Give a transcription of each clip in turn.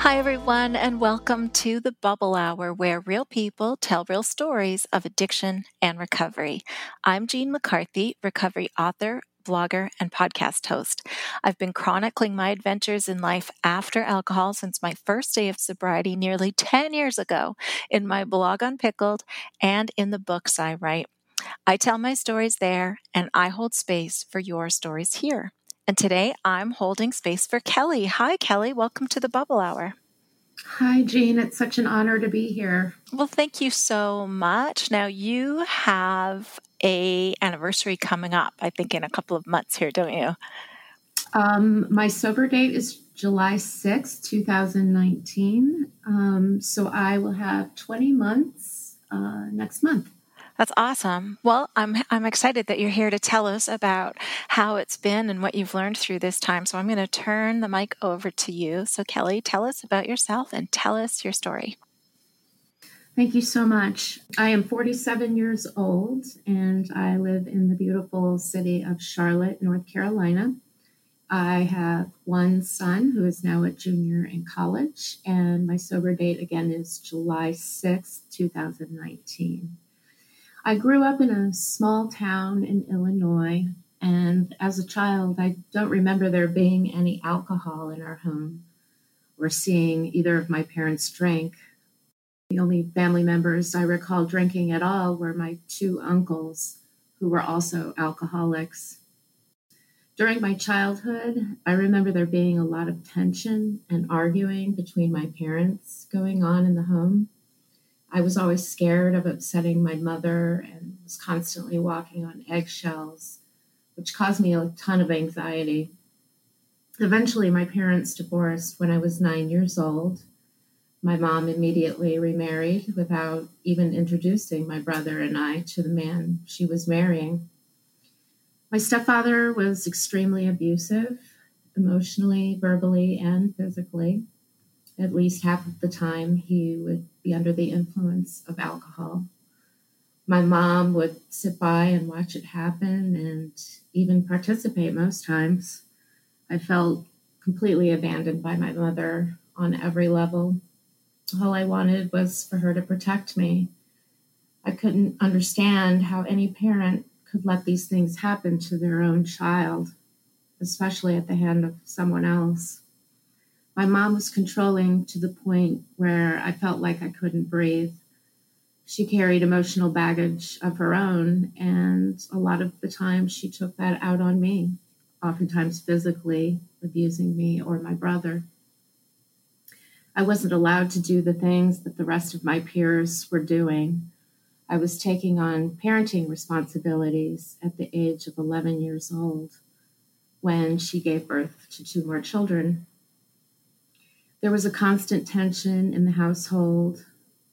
Hi, everyone, and welcome to the Bubble Hour, where real people tell real stories of addiction and recovery. I'm Jean McCarthy, recovery author, blogger, and podcast host. I've been chronicling my adventures in life after alcohol since my first day of sobriety nearly 10 years ago in my blog Unpickled and in the books I write. I tell my stories there, and I hold space for your stories here. And today I'm holding space for Kelly. Hi, Kelly. Welcome to the Bubble Hour. Hi, Jean. It's such an honor to be here. Well, thank you so much. Now you have a anniversary coming up. I think in a couple of months here, don't you? Um, my sober date is July 6th, 2019. Um, so I will have 20 months uh, next month. That's awesome. Well, I'm I'm excited that you're here to tell us about how it's been and what you've learned through this time. So I'm going to turn the mic over to you. So Kelly, tell us about yourself and tell us your story. Thank you so much. I am 47 years old and I live in the beautiful city of Charlotte, North Carolina. I have one son who is now a junior in college, and my sober date again is July 6th, 2019. I grew up in a small town in Illinois, and as a child, I don't remember there being any alcohol in our home or seeing either of my parents drink. The only family members I recall drinking at all were my two uncles, who were also alcoholics. During my childhood, I remember there being a lot of tension and arguing between my parents going on in the home. I was always scared of upsetting my mother and was constantly walking on eggshells, which caused me a ton of anxiety. Eventually, my parents divorced when I was nine years old. My mom immediately remarried without even introducing my brother and I to the man she was marrying. My stepfather was extremely abusive, emotionally, verbally, and physically at least half of the time he would be under the influence of alcohol. My mom would sit by and watch it happen and even participate most times. I felt completely abandoned by my mother on every level. All I wanted was for her to protect me. I couldn't understand how any parent could let these things happen to their own child, especially at the hand of someone else my mom was controlling to the point where I felt like I couldn't breathe. She carried emotional baggage of her own, and a lot of the time she took that out on me, oftentimes physically abusing me or my brother. I wasn't allowed to do the things that the rest of my peers were doing. I was taking on parenting responsibilities at the age of 11 years old when she gave birth to two more children there was a constant tension in the household.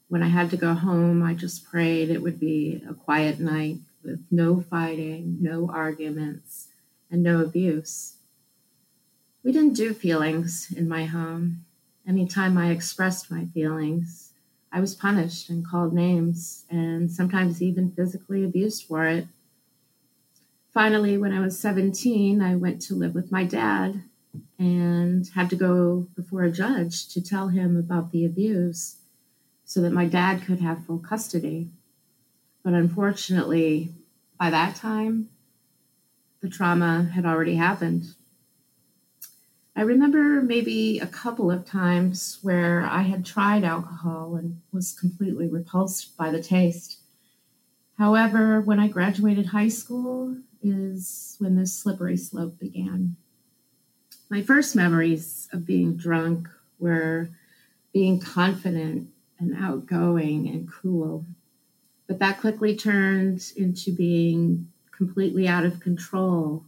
When I had to go home, I just prayed it would be a quiet night with no fighting, no arguments, and no abuse. We didn't do feelings in my home. Anytime I expressed my feelings, I was punished and called names and sometimes even physically abused for it. Finally, when I was 17, I went to live with my dad and had to go before a judge to tell him about the abuse so that my dad could have full custody. But unfortunately, by that time, the trauma had already happened. I remember maybe a couple of times where I had tried alcohol and was completely repulsed by the taste. However, when I graduated high school is when this slippery slope began my first memories of being drunk were being confident and outgoing and cool. But that quickly turned into being completely out of control,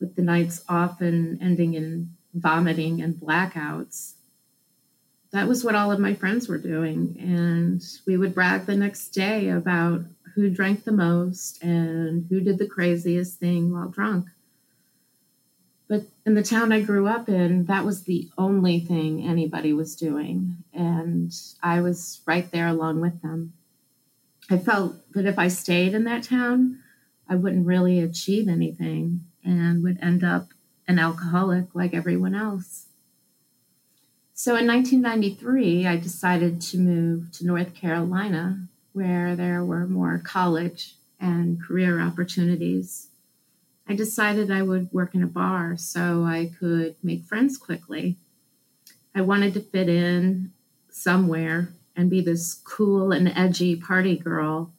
with the nights often ending in vomiting and blackouts. that was what all of my friends were doing. And we would brag the next day about who drank the most and who did the craziest thing while drunk. But in the town I grew up in, that was the only thing anybody was doing. And I was right there along with them. I felt that if I stayed in that town, I wouldn't really achieve anything and would end up an alcoholic like everyone else. So in 1993, I decided to move to North Carolina, where there were more college and career opportunities. I decided I would work in a bar so I could make friends quickly. I wanted to fit in somewhere and be this cool and edgy party girl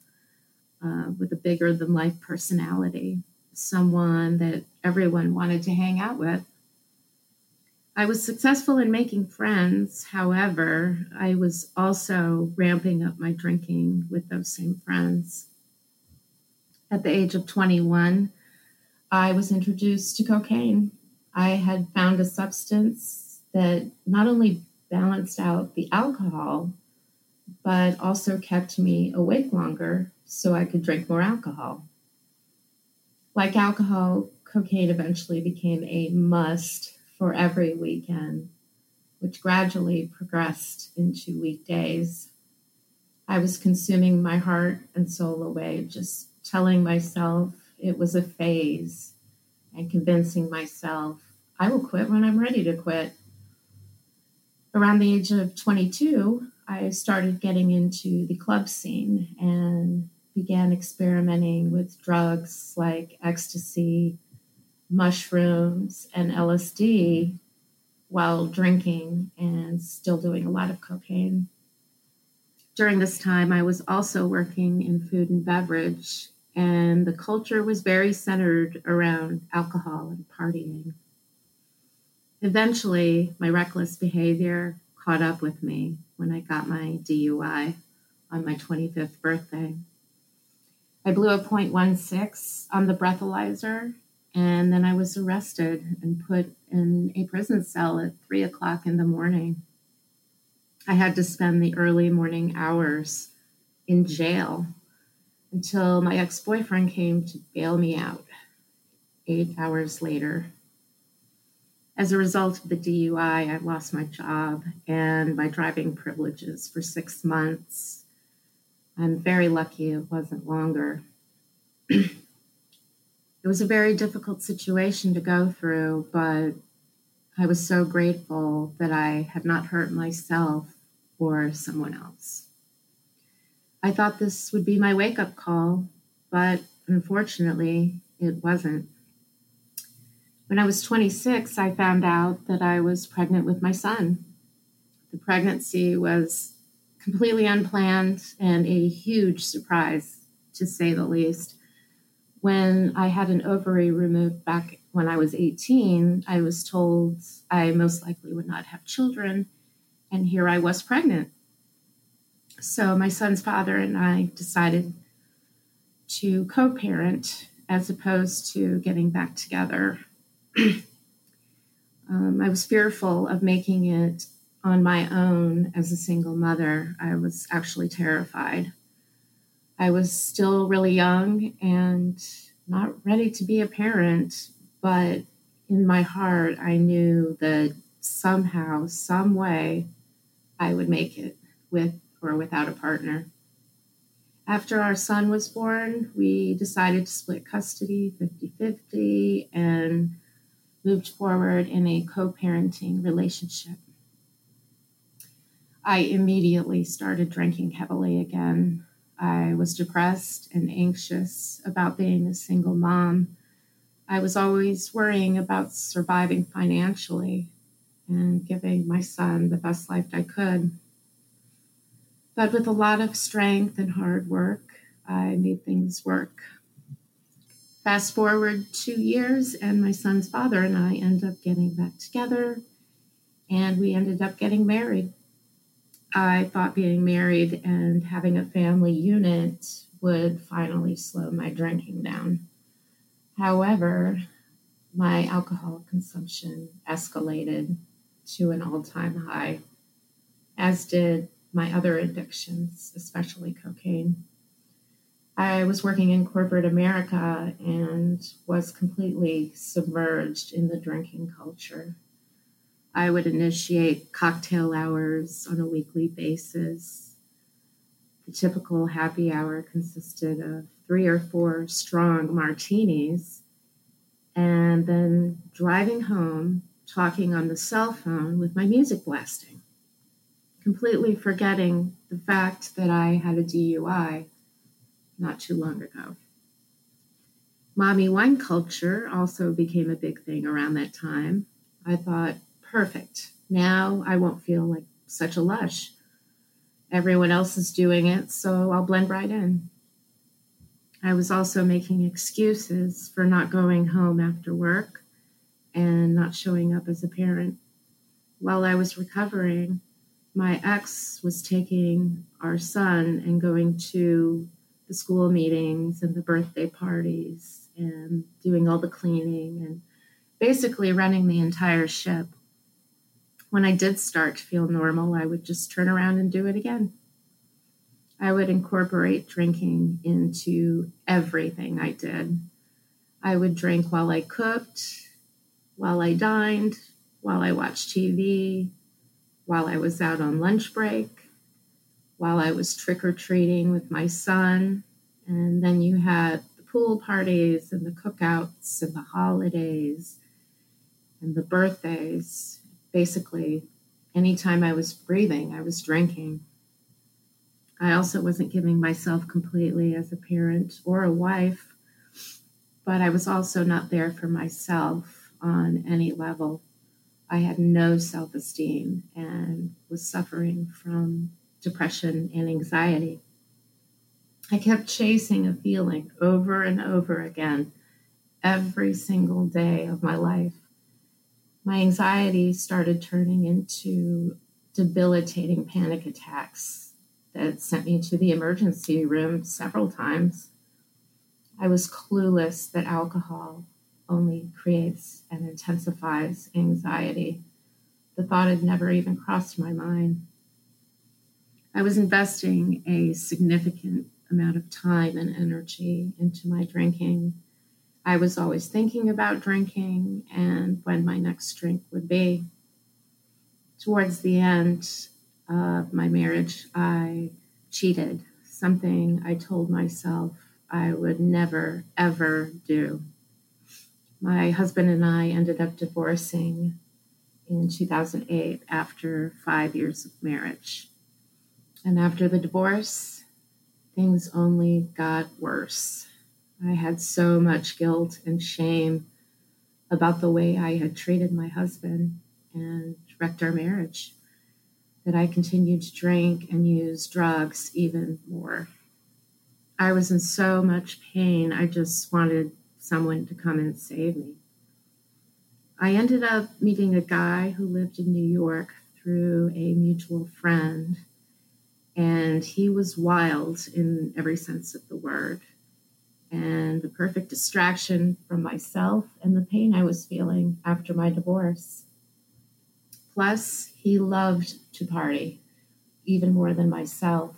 uh, with a bigger than life personality, someone that everyone wanted to hang out with. I was successful in making friends. However, I was also ramping up my drinking with those same friends. At the age of 21, I was introduced to cocaine. I had found a substance that not only balanced out the alcohol, but also kept me awake longer so I could drink more alcohol. Like alcohol, cocaine eventually became a must for every weekend, which gradually progressed into weekdays. I was consuming my heart and soul away, just telling myself it was a phase and convincing myself I will quit when I'm ready to quit. Around the age of 22, I started getting into the club scene and began experimenting with drugs like ecstasy, mushrooms, and LSD while drinking and still doing a lot of cocaine. During this time, I was also working in food and beverage, and the culture was very centered around alcohol and partying. Eventually, my reckless behavior caught up with me when I got my DUI on my 25th birthday. I blew a .16 on the breathalyzer, and then I was arrested and put in a prison cell at three o'clock in the morning. I had to spend the early morning hours in jail until my ex boyfriend came to bail me out eight hours later. As a result of the DUI, I lost my job and my driving privileges for six months. I'm very lucky it wasn't longer. it was a very difficult situation to go through, but I was so grateful that I had not hurt myself or someone else. I thought this would be my wake up call, but unfortunately, it wasn't. When I was 26, I found out that I was pregnant with my son. The pregnancy was completely unplanned and a huge surprise, to say the least. When I had an ovary removed back when I was 18, I was told I most likely would not have children, and here I was pregnant. So my son's father and I decided to co parent as opposed to getting back together um, I was fearful of making it on my own as a single mother. I was actually terrified. I was still really young and not ready to be a parent, but in my heart, I knew that somehow, some way, I would make it with or without a partner. After our son was born, we decided to split custody 50 50 and moved forward in a co parenting relationship. I immediately started drinking heavily again. I was depressed and anxious about being a single mom. I was always worrying about surviving financially and giving my son the best life I could. But with a lot of strength and hard work, I made things work. Fast forward two years, and my son's father and I end up getting back together, and we ended up getting married. I thought being married and having a family unit would finally slow my drinking down. However, my alcohol consumption escalated to an all time high. as did my other addictions, especially cocaine. I was working in corporate America and was completely submerged in the drinking culture. I would initiate cocktail hours on a weekly basis. The typical happy hour consisted of three or four strong martinis and then driving home, talking on the cell phone with my music blasting, completely forgetting the fact that I had a DUI not too long ago. Mommy wine culture also became a big thing around that time. I thought, perfect. Now I won't feel like such a lush. Everyone else is doing it, so I'll blend right in. I was also making excuses for not going home after work and not showing up as a parent. While I was recovering, my ex was taking our son and going to the school meetings and the birthday parties and doing all the cleaning and basically running the entire ship. When I did start to feel normal, I would just turn around and do it again. I would incorporate drinking into everything I did. I would drink while I cooked, while I dined, while I watched TV, while I was out on lunch break, while I was trick or treating with my son. And then you had the pool parties and the cookouts and the holidays and the birthdays. Basically, anytime I was breathing, I was drinking. I also wasn't giving myself completely as a parent or a wife, but I was also not there for myself on any level. I had no self esteem and was suffering from depression and anxiety. I kept chasing a feeling over and over again every single day of my life. My anxiety started turning into debilitating panic attacks that sent me to the emergency room several times. I was clueless that alcohol only creates and intensifies anxiety. The thought had never even crossed my mind. I was investing a significant amount of time and energy into my drinking. I was always thinking about drinking and when my next drink would be. Towards the end of my marriage, I cheated, something I told myself I would never, ever do. My husband and I ended up divorcing in 2008 after five years of marriage. And after the divorce, things only got worse. I had so much guilt and shame about the way I had treated my husband and wrecked our marriage that I continued to drink and use drugs even more. I was in so much pain, I just wanted someone to come and save me. I ended up meeting a guy who lived in New York through a mutual friend, and he was wild in every sense of the word and the perfect distraction from myself and the pain I was feeling after my divorce. Plus, he loved to party even more than myself.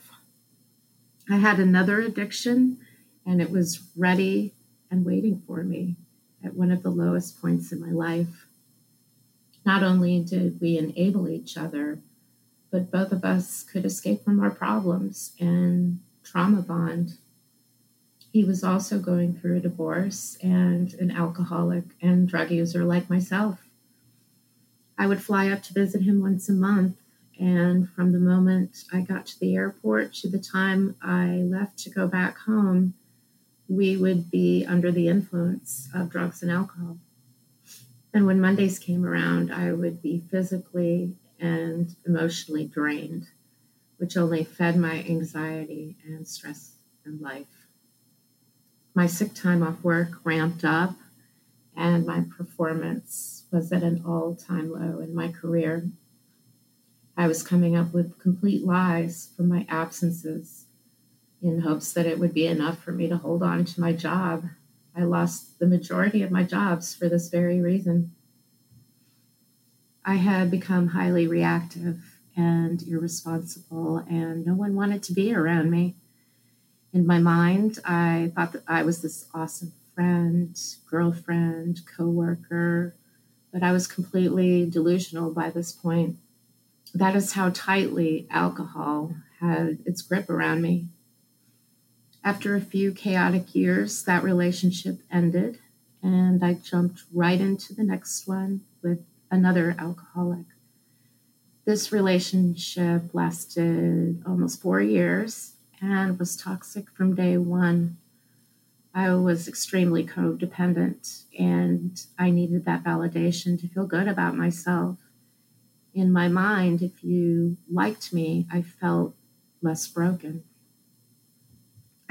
I had another addiction, and it was ready and waiting for me at one of the lowest points in my life. Not only did we enable each other, but both of us could escape from our problems and trauma bond. He was also going through a divorce and an alcoholic and drug user like myself. I would fly up to visit him once a month, and from the moment I got to the airport to the time I left to go back home, we would be under the influence of drugs and alcohol. And when Mondays came around, I would be physically and emotionally drained, which only fed my anxiety and stress in life. My sick time off work ramped up, and my performance was at an all time low in my career. I was coming up with complete lies from my absences in hopes that it would be enough for me to hold on to my job. I lost the majority of my jobs for this very reason. I had become highly reactive and irresponsible, and no one wanted to be around me. In my mind, I thought that I was this awesome friend, girlfriend, coworker, but I was completely delusional by this point. That is how tightly alcohol had its grip around me. After a few chaotic years, that relationship ended, and I jumped right into the next one with another alcoholic. This relationship lasted almost four years and was toxic from day one. I was extremely codependent and I needed that validation to feel good about myself. In my mind, if you liked me, I felt less broken.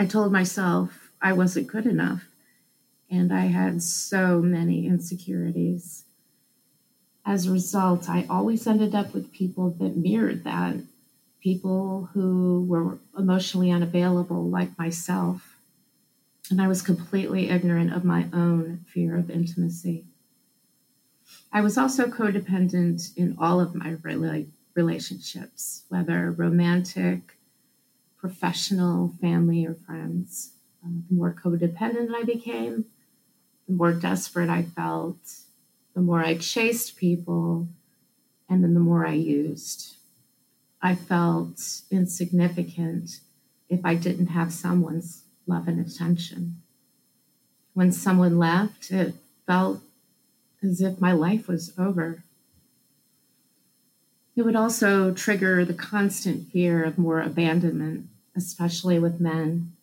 I told myself I wasn't good enough and I had so many insecurities. As a result, I always ended up with people that mirrored that people who were emotionally unavailable, like myself. And I was completely ignorant of my own fear of intimacy. I was also codependent in all of my relationships, whether romantic, professional, family, or friends. Um, the more codependent I became, the more desperate I felt, the more I chased people, and then the more I used. I felt insignificant if I didn't have someone's love and attention. When someone left, it felt as if my life was over. It would also trigger the constant fear of more abandonment, especially with men.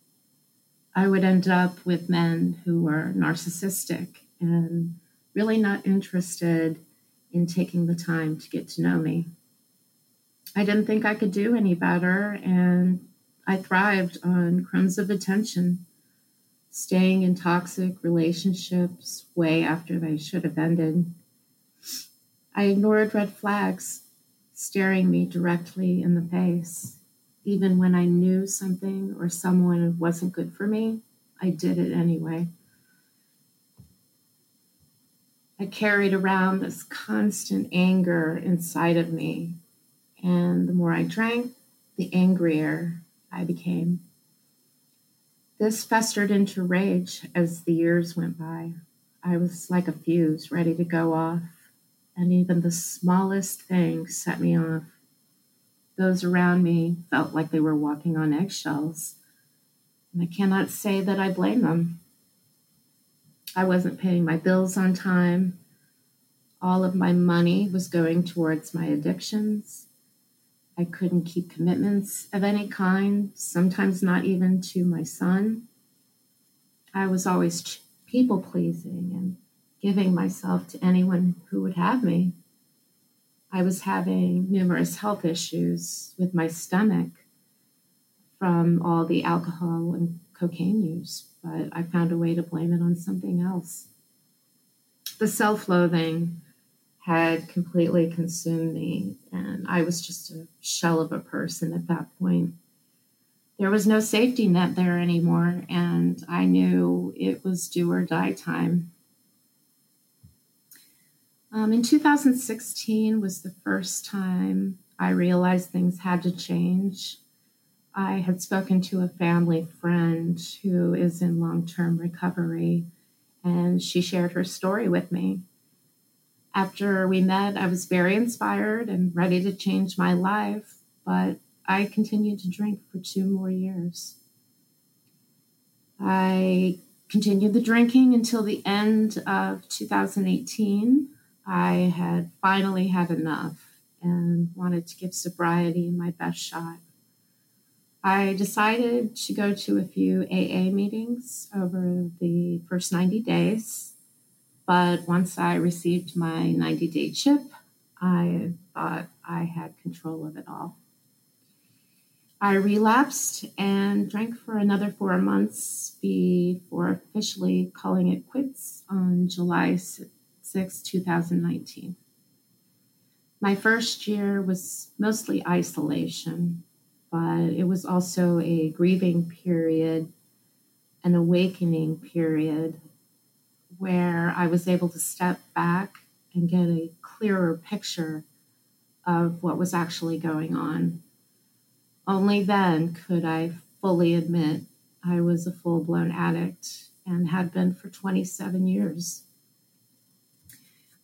I would end up with men who were narcissistic and really not interested in taking the time to get to know me. I didn't think I could do any better, and I thrived on crumbs of attention, staying in toxic relationships way after they should have ended. I ignored red flags staring me directly in the face. Even when I knew something or someone wasn't good for me, I did it anyway. I carried around this constant anger inside of me and the more I drank, the angrier I became. This festered into rage as the years went by. I was like a fuse ready to go off, and even the smallest thing set me off. Those around me felt like they were walking on eggshells, and I cannot say that I blame them. I wasn't paying my bills on time. All of my money was going towards my addictions. I couldn't keep commitments of any kind, sometimes not even to my son. I was always people pleasing and giving myself to anyone who would have me. I was having numerous health issues with my stomach from all the alcohol and cocaine use, but I found a way to blame it on something else. The self loathing had completely consumed me, and I was just a shell of a person at that point. There was no safety net there anymore, and I knew it was do or die time. Um, in 2016 was the first time I realized things had to change. I had spoken to a family friend who is in long term recovery, and she shared her story with me. After we met, I was very inspired and ready to change my life, but I continued to drink for two more years. I continued the drinking until the end of 2018. I had finally had enough and wanted to give sobriety my best shot. I decided to go to a few AA meetings over the first 90 days but once I received my 90 day chip, I thought I had control of it all. I relapsed and drank for another four months before officially calling it quits on July 6, 2019. My first year was mostly isolation, but it was also a grieving period, an awakening period where I was able to step back and get a clearer picture of what was actually going on. Only then could I fully admit I was a full blown addict and had been for 27 years.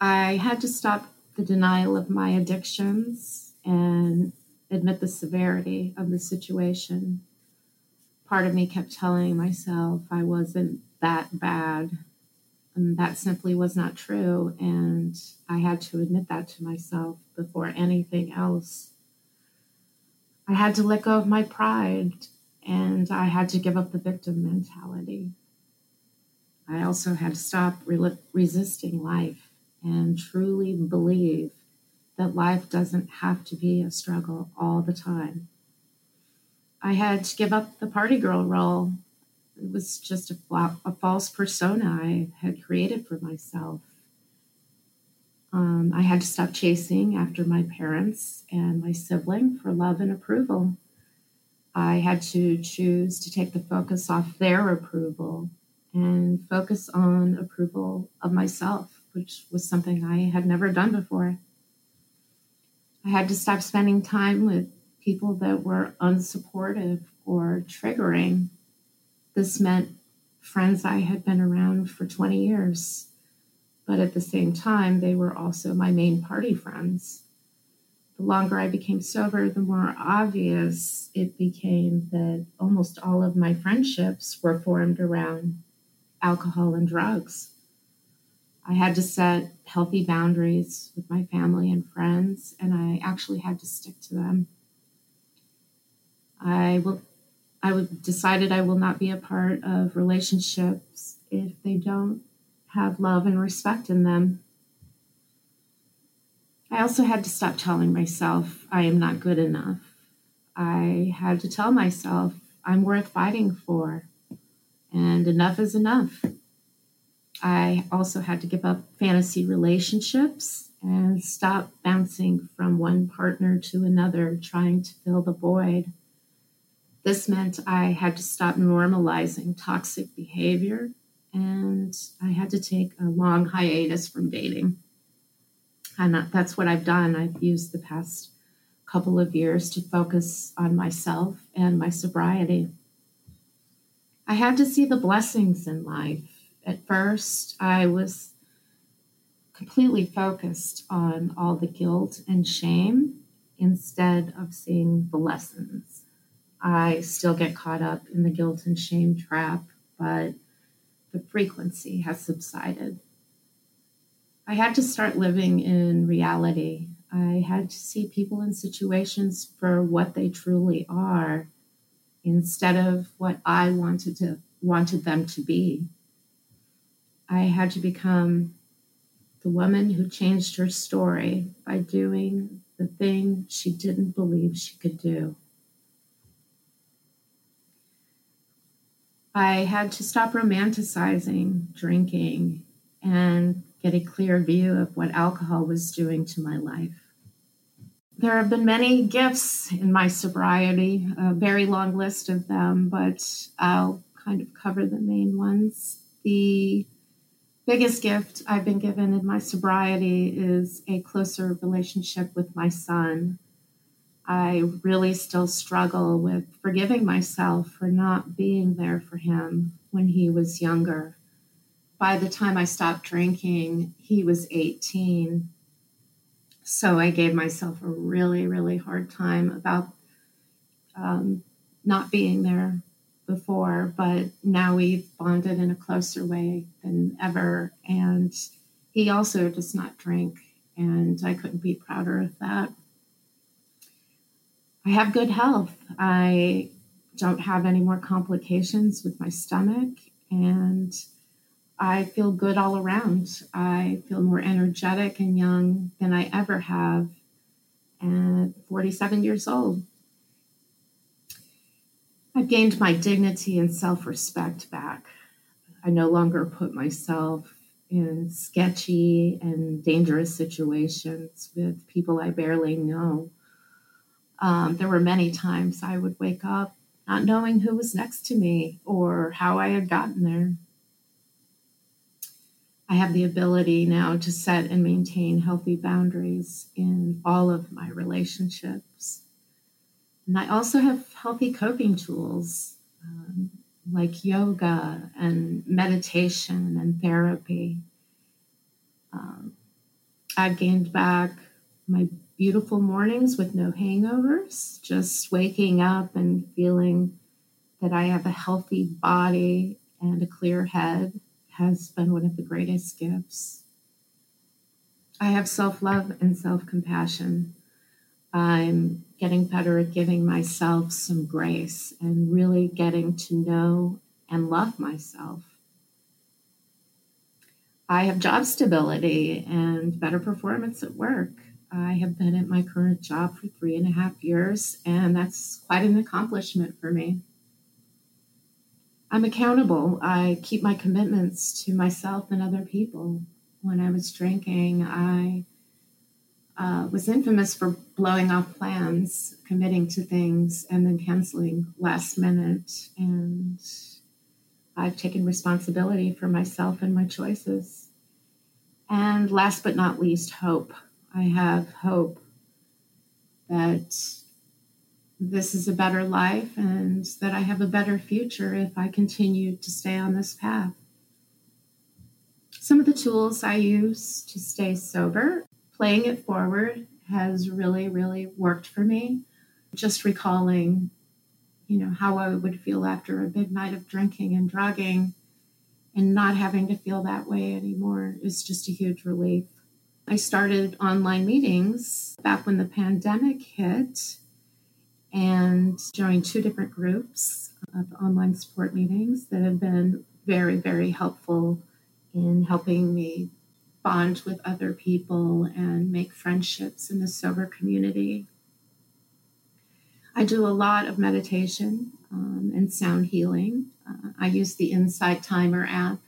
I had to stop the denial of my addictions and admit the severity of the situation. Part of me kept telling myself I wasn't that bad. And that simply was not true. And I had to admit that to myself before anything else. I had to let go of my pride and I had to give up the victim mentality. I also had to stop re- resisting life and truly believe that life doesn't have to be a struggle all the time. I had to give up the party girl role. It was just a, a false persona I had created for myself. Um, I had to stop chasing after my parents and my sibling for love and approval. I had to choose to take the focus off their approval and focus on approval of myself, which was something I had never done before. I had to stop spending time with people that were unsupportive or triggering. This meant friends I had been around for 20 years, but at the same time, they were also my main party friends. The longer I became sober, the more obvious it became that almost all of my friendships were formed around alcohol and drugs. I had to set healthy boundaries with my family and friends, and I actually had to stick to them. I will. I decided I will not be a part of relationships if they don't have love and respect in them. I also had to stop telling myself I am not good enough. I had to tell myself I'm worth fighting for, and enough is enough. I also had to give up fantasy relationships and stop bouncing from one partner to another, trying to fill the void. This meant I had to stop normalizing toxic behavior and I had to take a long hiatus from dating. And that's what I've done. I've used the past couple of years to focus on myself and my sobriety. I had to see the blessings in life at first, I was completely focused on all the guilt and shame instead of seeing the lessons. I still get caught up in the guilt and shame trap, but the frequency has subsided. I had to start living in reality. I had to see people in situations for what they truly are instead of what I wanted to wanted them to be. I had to become the woman who changed her story by doing the thing she didn't believe she could do. I had to stop romanticizing drinking and get a clear view of what alcohol was doing to my life. There have been many gifts in my sobriety, a very long list of them, but I'll kind of cover the main ones. The biggest gift I've been given in my sobriety is a closer relationship with my son. I really still struggle with forgiving myself for not being there for him when he was younger. By the time I stopped drinking, he was 18. So I gave myself a really, really hard time about um, not being there before, but now we've bonded in a closer way than ever. And he also does not drink, and I couldn't be prouder of that. I have good health. I don't have any more complications with my stomach, and I feel good all around. I feel more energetic and young than I ever have at 47 years old. I've gained my dignity and self respect back. I no longer put myself in sketchy and dangerous situations with people I barely know. Um, there were many times I would wake up not knowing who was next to me or how I had gotten there. I have the ability now to set and maintain healthy boundaries in all of my relationships. And I also have healthy coping tools um, like yoga and meditation and therapy. Um, I've gained back my beautiful mornings with no hangovers, just waking up and feeling that I have a healthy body and a clear head has been one of the greatest gifts. I have self love and self compassion. I'm getting better at giving myself some grace and really getting to know and love myself. I have job stability and better performance at work. I have been at my current job for three and a half years, and that's quite an accomplishment for me. I'm accountable. I keep my commitments to myself and other people. When I was drinking, I uh, was infamous for blowing off plans, committing to things, and then canceling last minute. And I've taken responsibility for myself and my choices. And last but not least, hope. I have hope that this is a better life and that I have a better future if I continue to stay on this path. Some of the tools I use to stay sober, playing it forward has really, really worked for me. Just recalling, you know, how I would feel after a big night of drinking and drugging and not having to feel that way anymore is just a huge relief. I started online meetings back when the pandemic hit and joined two different groups of online support meetings that have been very, very helpful in helping me bond with other people and make friendships in the sober community. I do a lot of meditation um, and sound healing. Uh, I use the Insight Timer app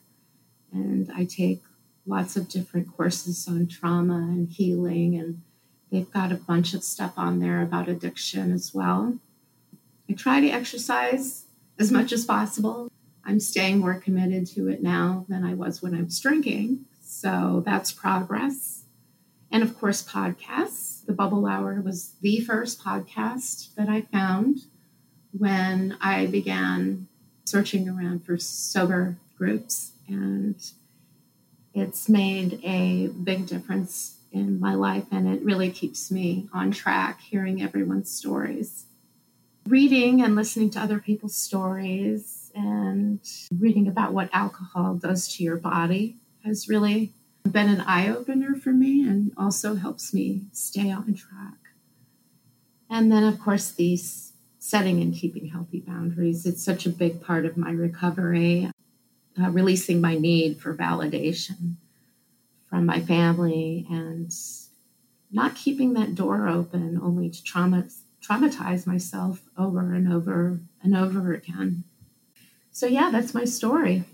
and I take lots of different courses on trauma and healing and They've got a bunch of stuff on there about addiction as well. I try to exercise as much as possible. I'm staying more committed to it now than I was when I was drinking. So that's progress. And of course, podcasts. The Bubble Hour was the first podcast that I found when I began searching around for sober groups. And it's made a big difference in my life, and it really keeps me on track hearing everyone's stories. Reading and listening to other people's stories and reading about what alcohol does to your body has really been an eye opener for me and also helps me stay on track. And then, of course, these setting and keeping healthy boundaries. It's such a big part of my recovery, uh, releasing my need for validation from my family and not keeping that door open only to trauma, traumatize myself over and over and over again. So, yeah, that's my story.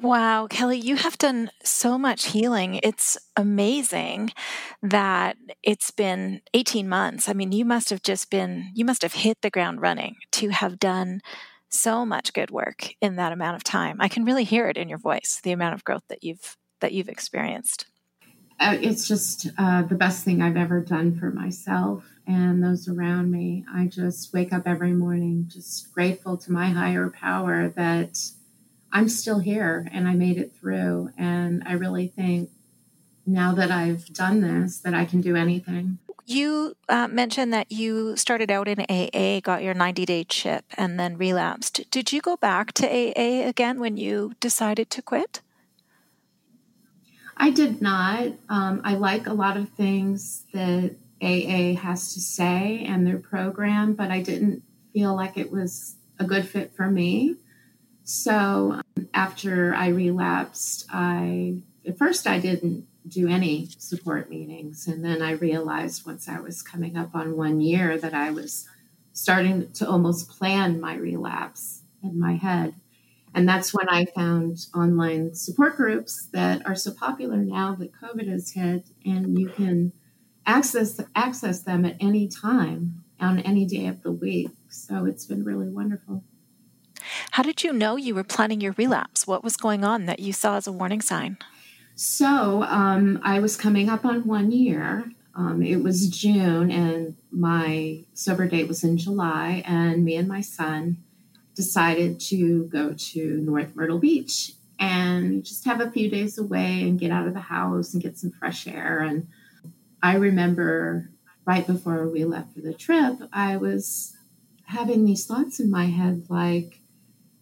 Wow, Kelly, you have done so much healing. It's amazing that it's been 18 months. I mean, you must have just been, you must have hit the ground running to have done so much good work in that amount of time. I can really hear it in your voice, the amount of growth that you've that you've experienced? Uh, it's just uh, the best thing I've ever done for myself and those around me. I just wake up every morning just grateful to my higher power that I'm still here and I made it through. And I really think now that I've done this, that I can do anything. You uh, mentioned that you started out in AA, got your 90 day chip, and then relapsed. Did you go back to AA again when you decided to quit? I did not. Um, I like a lot of things that AA has to say and their program, but I didn't feel like it was a good fit for me. So um, after I relapsed, I at first I didn't do any support meetings, and then I realized once I was coming up on one year that I was starting to almost plan my relapse in my head. And that's when I found online support groups that are so popular now that COVID has hit, and you can access access them at any time on any day of the week. So it's been really wonderful. How did you know you were planning your relapse? What was going on that you saw as a warning sign? So um, I was coming up on one year. Um, it was June, and my sober date was in July, and me and my son decided to go to North Myrtle Beach and just have a few days away and get out of the house and get some fresh air. And I remember right before we left for the trip, I was having these thoughts in my head like,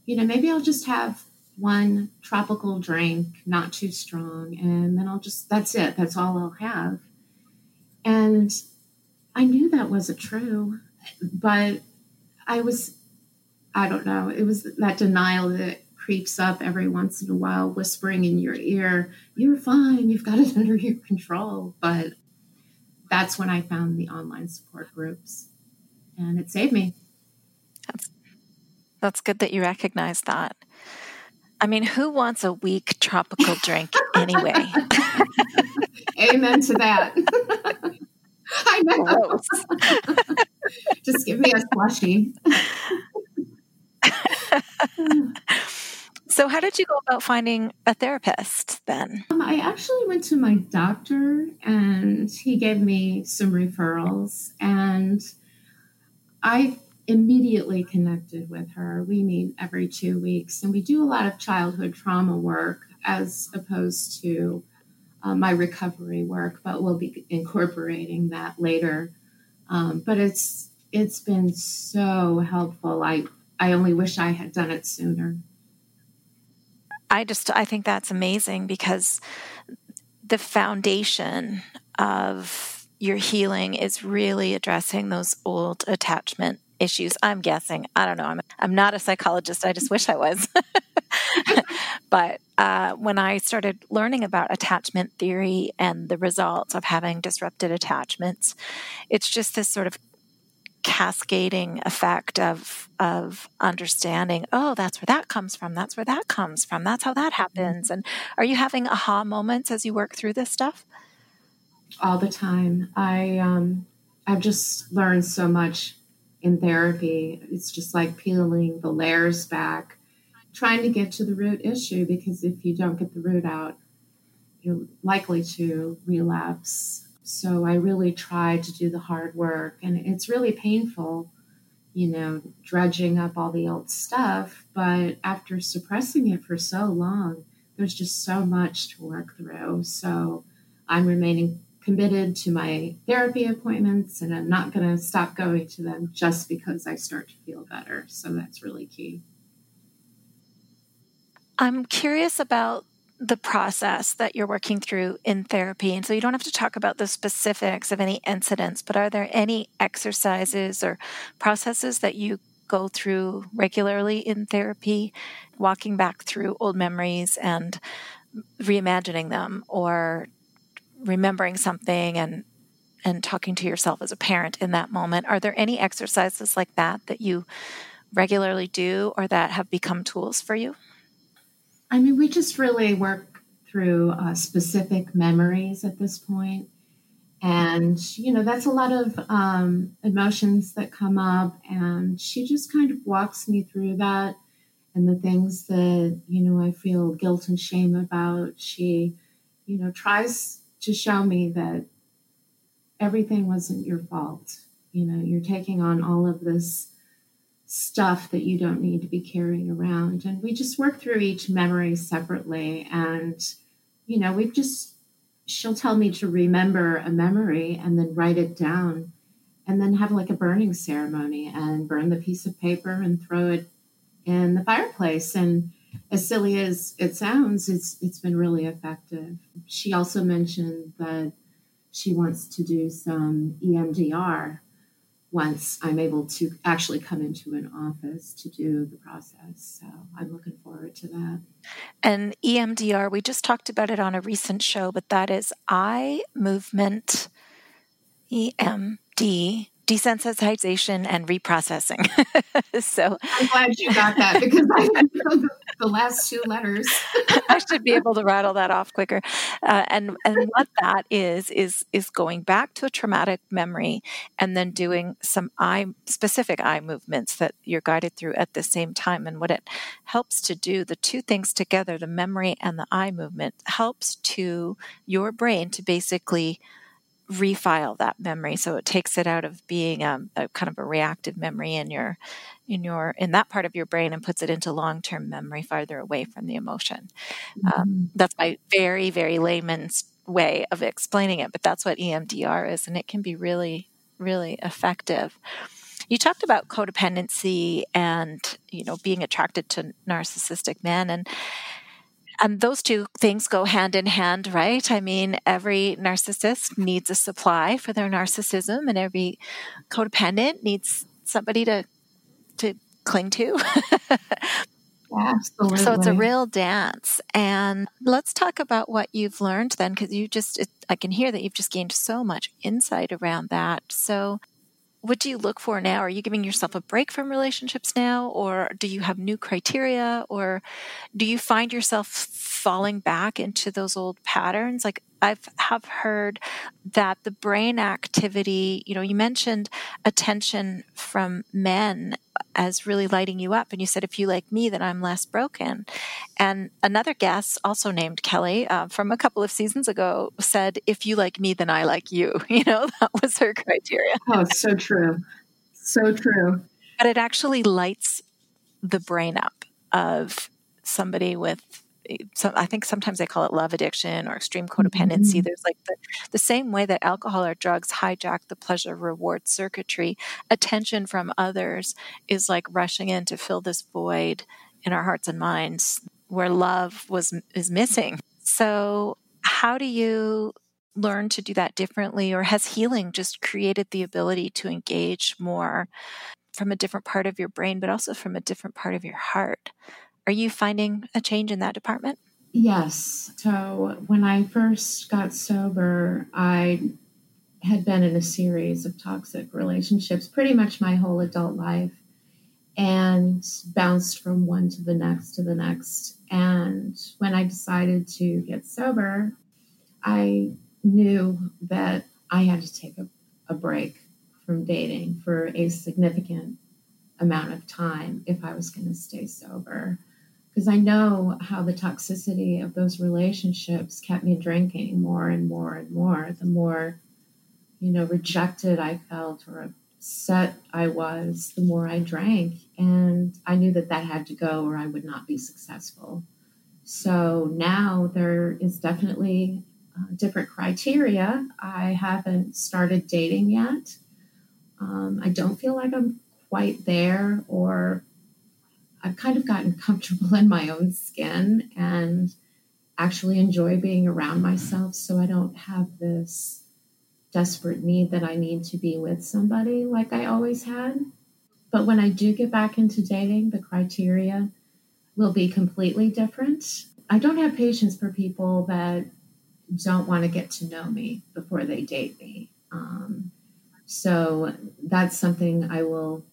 you know, maybe I'll just have one tropical drink, not too strong, and then I'll just, that's it, that's all I'll have. And I knew that wasn't true, but I was, I don't know, it was that denial that creeps up every once in a while, whispering in your ear, You're fine, you've got it under your control. But that's when I found the online support groups, and it saved me. That's, good that you recognize that. I mean, who wants a weak tropical drink anyway? Amen to that. I know. Just give me a slushy. So, how did you go about finding a therapist then? Um, I actually went to my doctor and he gave me some referrals, and I immediately connected with her. We meet every two weeks, and we do a lot of childhood trauma work as opposed to uh, my recovery work, but we'll be incorporating that later. Um, but it's it's been so helpful. I I only wish I had done it sooner. I just I think that's amazing because the foundation of your healing is really addressing those old attachment issues. I'm guessing. I don't know. I'm I'm not a psychologist. I just wish I was. but uh, when I started learning about attachment theory and the results of having disrupted attachments, it's just this sort of cascading effect of of understanding oh that's where that comes from that's where that comes from that's how that happens and are you having aha moments as you work through this stuff all the time i um i've just learned so much in therapy it's just like peeling the layers back trying to get to the root issue because if you don't get the root out you're likely to relapse so I really try to do the hard work, and it's really painful, you know, dredging up all the old stuff. But after suppressing it for so long, there's just so much to work through. So I'm remaining committed to my therapy appointments, and I'm not going to stop going to them just because I start to feel better. So that's really key. I'm curious about the process that you're working through in therapy. And so you don't have to talk about the specifics of any incidents, but are there any exercises or processes that you go through regularly in therapy, walking back through old memories and reimagining them or remembering something and and talking to yourself as a parent in that moment. Are there any exercises like that that you regularly do or that have become tools for you? I mean, we just really work through uh, specific memories at this point. And, you know, that's a lot of um, emotions that come up. And she just kind of walks me through that and the things that, you know, I feel guilt and shame about. She, you know, tries to show me that everything wasn't your fault. You know, you're taking on all of this stuff that you don't need to be carrying around. And we just work through each memory separately. And, you know, we've just, she'll tell me to remember a memory and then write it down and then have like a burning ceremony and burn the piece of paper and throw it in the fireplace. And as silly as it sounds, it's it's been really effective. She also mentioned that she wants to do some EMDR once I'm able to actually come into an office to do the process. So I'm looking forward to that. And EMDR, we just talked about it on a recent show, but that is eye movement EMDR. Desensitization and reprocessing. so I'm glad you got that because I know the last two letters. I should be able to rattle that off quicker. Uh, and and what that is is is going back to a traumatic memory and then doing some eye specific eye movements that you're guided through at the same time. And what it helps to do, the two things together, the memory and the eye movement, helps to your brain to basically refile that memory. So it takes it out of being um, a kind of a reactive memory in your in your in that part of your brain and puts it into long-term memory farther away from the emotion. Um, mm-hmm. um, that's my very very layman's way of explaining it but that's what emdr is and it can be really really effective. You talked about codependency and you know being attracted to narcissistic men and and those two things go hand in hand, right? I mean, every narcissist needs a supply for their narcissism, and every codependent needs somebody to to cling to. Absolutely. So it's a real dance. And let's talk about what you've learned then, because you just, it, I can hear that you've just gained so much insight around that. So, what do you look for now? Are you giving yourself a break from relationships now, or do you have new criteria, or do you find yourself falling back into those old patterns? Like I've have heard that the brain activity, you know, you mentioned attention from men as really lighting you up. And you said, if you like me, then I'm less broken. And another guest, also named Kelly, uh, from a couple of seasons ago, said, if you like me, then I like you. You know, that was her criteria. Oh, so true. So true. But it actually lights the brain up of somebody with some, I think sometimes they call it love addiction or extreme codependency. Mm-hmm. There's like the, the same way that alcohol or drugs hijack the pleasure reward circuitry, attention from others is like rushing in to fill this void in our hearts and minds where love was is missing. So, how do you learn to do that differently or has healing just created the ability to engage more from a different part of your brain but also from a different part of your heart are you finding a change in that department? Yes. So when I first got sober, I had been in a series of toxic relationships pretty much my whole adult life and bounced from one to the next to the next. And when I decided to get sober, I knew that I had to take a, a break from dating for a significant amount of time if I was going to stay sober because I know how the toxicity of those relationships kept me drinking more and more and more. The more, you know, rejected I felt or upset I was, the more I drank. And I knew that that had to go or I would not be successful. So now there is definitely uh, different criteria. I haven't started dating yet. Um, I don't feel like I'm quite there or I've kind of gotten comfortable in my own skin and actually enjoy being around myself so I don't have this desperate need that I need to be with somebody like I always had. But when I do get back into dating, the criteria will be completely different. I don't have patience for people that don't want to get to know me before they date me. Um, so that's something I will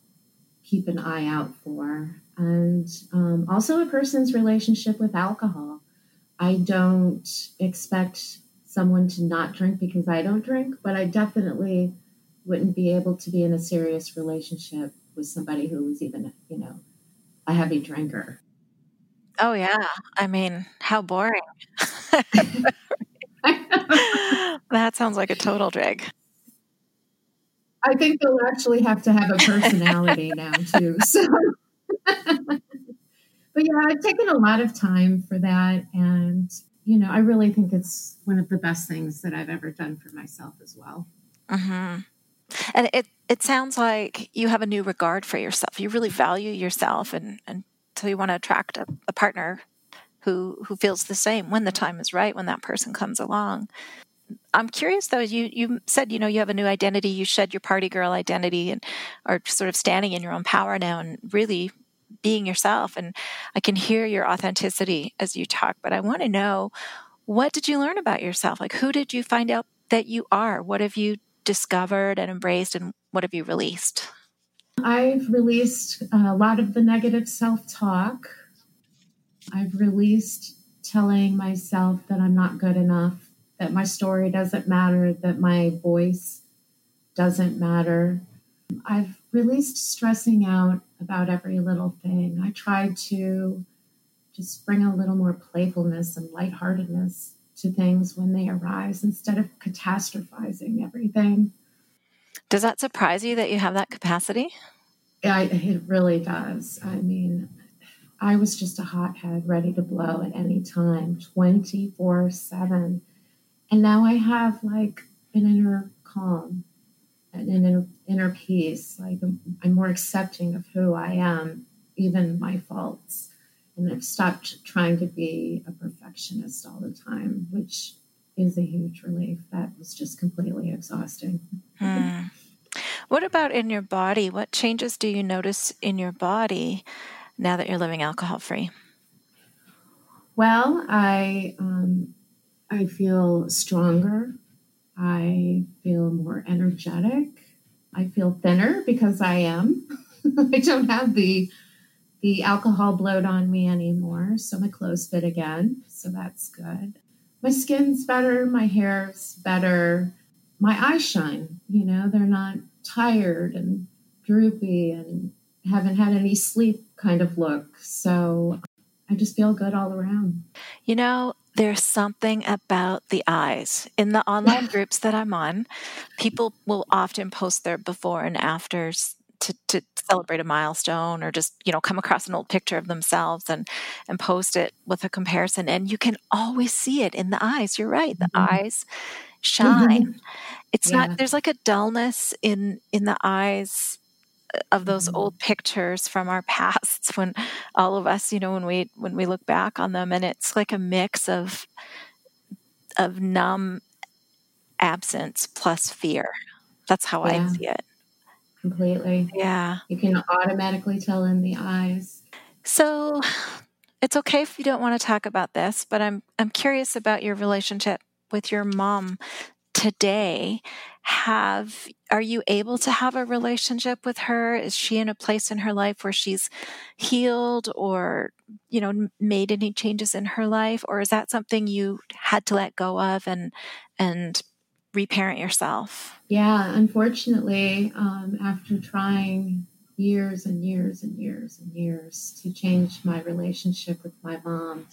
keep an eye out for and um, also a person's relationship with alcohol. I don't expect someone to not drink because I don't drink, but I definitely wouldn't be able to be in a serious relationship with somebody who was even, you know, a heavy drinker. Oh, yeah. I mean, how boring. that sounds like a total drag. I think they'll actually have to have a personality now, too. So but yeah, I've taken a lot of time for that. And, you know, I really think it's one of the best things that I've ever done for myself as well. Mm-hmm. And it, it sounds like you have a new regard for yourself. You really value yourself, and, and so you want to attract a, a partner who who feels the same when the time is right, when that person comes along. I'm curious though. You you said you know you have a new identity. You shed your party girl identity and are sort of standing in your own power now, and really being yourself. And I can hear your authenticity as you talk, but I want to know what did you learn about yourself? Like, who did you find out that you are? What have you discovered and embraced? And what have you released? I've released uh, a lot of the negative self talk. I've released telling myself that I'm not good enough, that my story doesn't matter, that my voice doesn't matter. I've released stressing out about every little thing. I tried to just bring a little more playfulness and lightheartedness to things when they arise instead of catastrophizing everything. Does that surprise you that you have that capacity? Yeah, it really does. I mean, I was just a hothead ready to blow at any time, 24 7. And now I have like an inner calm and an inner, inner peace. Like I'm, I'm more accepting of who I am, even my faults. And I've stopped trying to be a perfectionist all the time, which is a huge relief. That was just completely exhausting. Hmm. What about in your body? What changes do you notice in your body now that you're living alcohol free? Well, I um, I feel stronger. I feel more energetic. I feel thinner because I am. I don't have the the alcohol bloat on me anymore, so my clothes fit again. So that's good. My skin's better, my hair's better, my eyes shine. You know, they're not tired and droopy and haven't had any sleep kind of look. So I just feel good all around. You know, there's something about the eyes. In the online groups that I'm on, people will often post their before and afters to, to celebrate a milestone or just, you know, come across an old picture of themselves and, and post it with a comparison. And you can always see it in the eyes. You're right. The mm-hmm. eyes shine. Mm-hmm. It's yeah. not there's like a dullness in in the eyes of those mm-hmm. old pictures from our pasts when all of us you know when we when we look back on them and it's like a mix of of numb absence plus fear. That's how yeah. i see it. Completely. Yeah. You can automatically tell in the eyes. So it's okay if you don't want to talk about this but i'm i'm curious about your relationship with your mom today have are you able to have a relationship with her? Is she in a place in her life where she's healed or you know made any changes in her life? Or is that something you had to let go of and and reparent yourself? Yeah unfortunately um, after trying years and years and years and years to change my relationship with my mom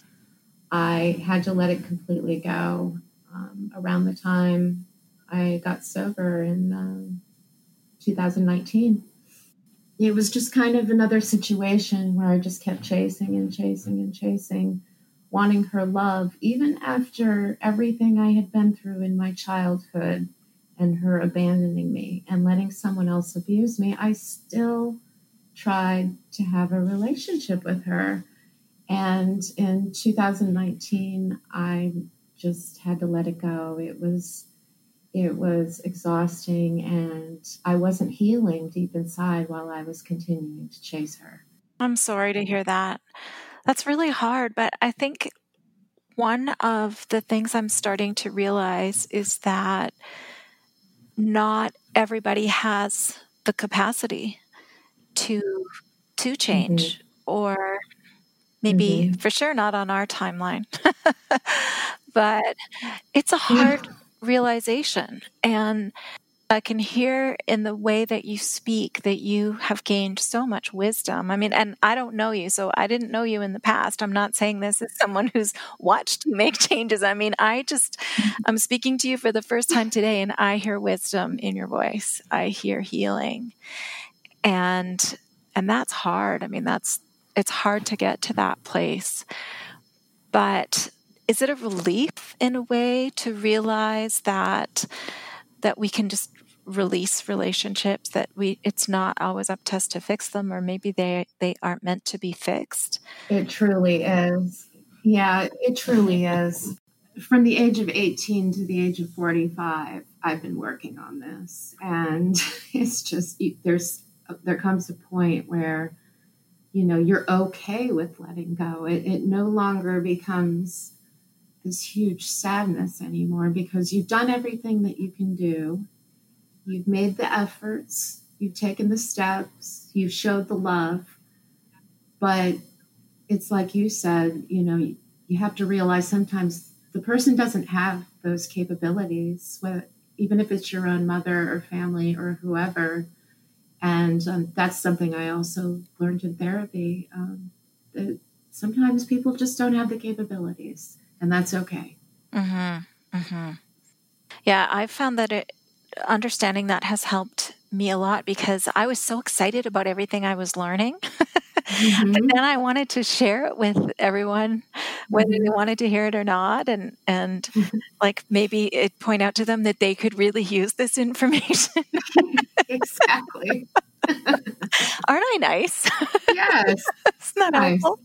i had to let it completely go um, around the time I got sober in um, 2019. It was just kind of another situation where I just kept chasing and chasing and chasing, wanting her love, even after everything I had been through in my childhood and her abandoning me and letting someone else abuse me. I still tried to have a relationship with her. And in 2019, I just had to let it go. It was it was exhausting and I wasn't healing deep inside while I was continuing to chase her. I'm sorry to hear that. That's really hard, but I think one of the things I'm starting to realize is that not everybody has the capacity to to change mm-hmm. or maybe mm-hmm. for sure not on our timeline. but it's a hard realization. And I can hear in the way that you speak that you have gained so much wisdom. I mean, and I don't know you, so I didn't know you in the past. I'm not saying this as someone who's watched you make changes. I mean, I just, mm-hmm. I'm speaking to you for the first time today, and I hear wisdom in your voice. I hear healing. And, and that's hard. I mean, that's, it's hard to get to that place. But is it a relief in a way to realize that that we can just release relationships that we it's not always up to us to fix them or maybe they they aren't meant to be fixed? It truly is. Yeah it truly is. From the age of 18 to the age of 45 i've been working on this and it's just there's there comes a point where you know you're okay with letting go. It, it no longer becomes this huge sadness anymore because you've done everything that you can do. you've made the efforts, you've taken the steps, you've showed the love, but it's like you said, you know, you, have to realize sometimes the person doesn't have those capabilities, whether, even if it's your own mother or family or whoever. And um, that's something I also learned in therapy. Um, that sometimes people just don't have the capabilities, and that's okay. Mm-hmm. Mm-hmm. Yeah, I've found that it, understanding that has helped me a lot because I was so excited about everything I was learning. Mm-hmm. but then I wanted to share it with everyone, whether mm-hmm. they wanted to hear it or not, and and mm-hmm. like maybe it point out to them that they could really use this information. exactly. Aren't I nice? Yes. Isn't that nice. helpful?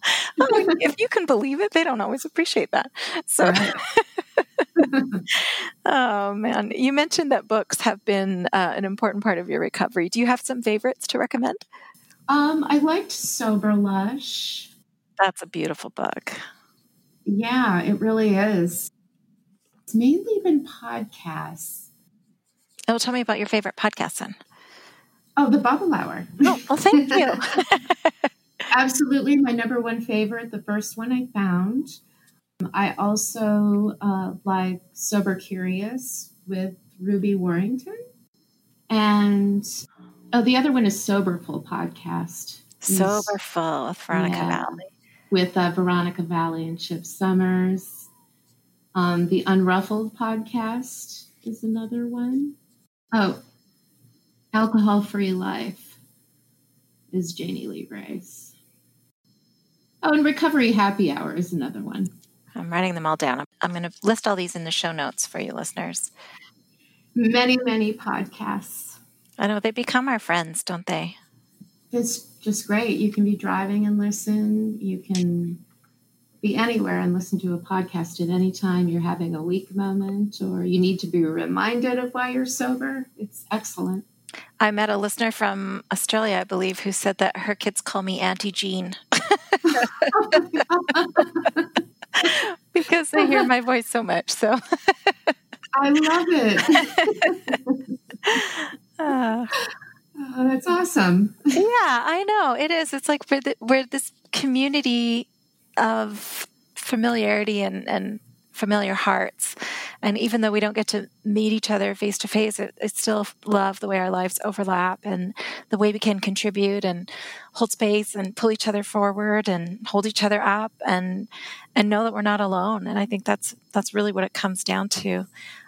if you can believe it, they don't always appreciate that. So, oh man, you mentioned that books have been uh, an important part of your recovery. Do you have some favorites to recommend? Um, I liked Sober Lush. That's a beautiful book. Yeah, it really is. It's mainly been podcasts. Oh, tell me about your favorite podcast then. Oh, the Bubble Hour. Oh, well, thank you. Absolutely, my number one favorite, the first one I found. I also uh, like Sober Curious with Ruby Warrington. And oh, the other one is Soberful podcast. Soberful with Veronica yeah, Valli. With uh, Veronica Valli and Chip Somers. Um, the Unruffled podcast is another one. Oh, Alcohol Free Life is Janie Lee Rice. Oh, and Recovery Happy Hour is another one. I'm writing them all down. I'm going to list all these in the show notes for you listeners. Many, many podcasts. I know they become our friends, don't they? It's just great. You can be driving and listen. You can be anywhere and listen to a podcast at any time you're having a weak moment or you need to be reminded of why you're sober. It's excellent. I met a listener from Australia, I believe, who said that her kids call me Auntie Jean. because they hear my voice so much. So I love it. Uh, oh, that's awesome. Yeah, I know. It is. It's like we're, the, we're this community of familiarity and, and familiar hearts. And even though we don't get to meet each other face to face, I still love the way our lives overlap and the way we can contribute and hold space and pull each other forward and hold each other up and and know that we're not alone. And I think that's that's really what it comes down to.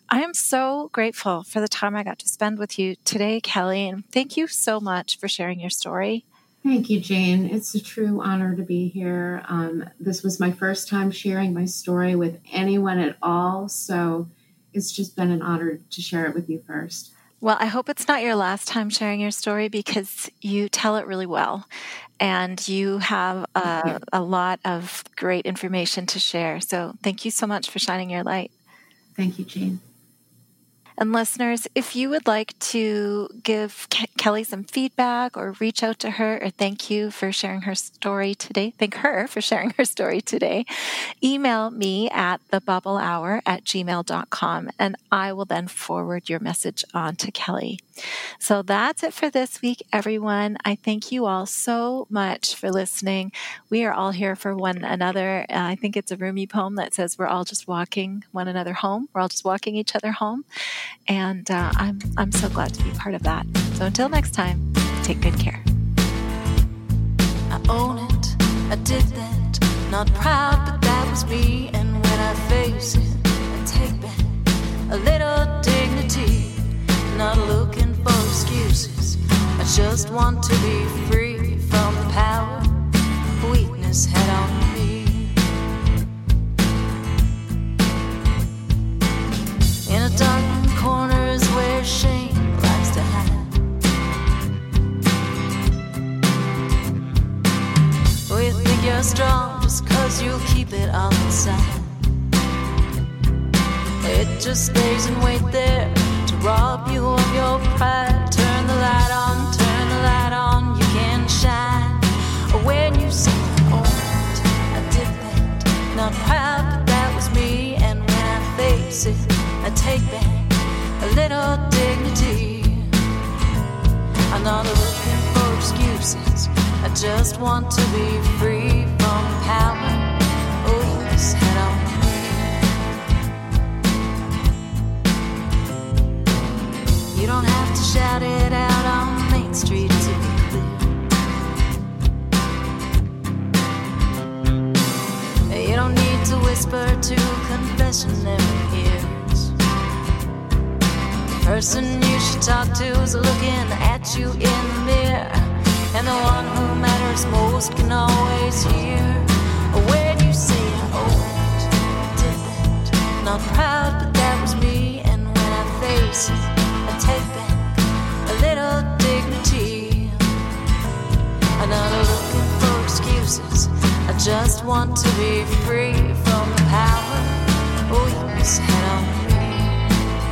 I am so grateful for the time I got to spend with you today, Kelly, and thank you so much for sharing your story. Thank you, Jane. It's a true honor to be here. Um, this was my first time sharing my story with anyone at all, so it's just been an honor to share it with you first. Well, I hope it's not your last time sharing your story because you tell it really well and you have a, a lot of great information to share. So, thank you so much for shining your light. Thank you, Jane. And listeners, if you would like to give Ke- Kelly some feedback or reach out to her or thank you for sharing her story today, thank her for sharing her story today, email me at thebubblehour at gmail.com and I will then forward your message on to Kelly. So that's it for this week, everyone. I thank you all so much for listening. We are all here for one another. Uh, I think it's a Rumi poem that says we're all just walking one another home. We're all just walking each other home. And uh, I'm, I'm so glad to be part of that. So until next time, take good care. I own it, I did that. Not proud, but that was me. And when I face it, I take back a little dignity. Not looking for excuses. I just want to be free from the power weakness on me. In a dark corners where shame likes to hide. You think you're strong just cause you keep it all inside. It just stays and wait there to rob you of your pride. Turn the light on, turn the light on, you can shine. When you say, Oh, I did that, not proud, but that was me. And when I face it, I take back little dignity. I'm not looking for excuses. I just want to be free from power. Oh, yes, head on. You don't have to shout it out on Main Street to be clear. You don't need to whisper to confession every ear. Person you should talk to is looking at you in the mirror. And the one who matters most can always hear when you say oh, old, different, not proud, but that was me. And when I face it, I take back a little dignity. I'm not looking for excuses. I just want to be free from the power. Oh, yes, head on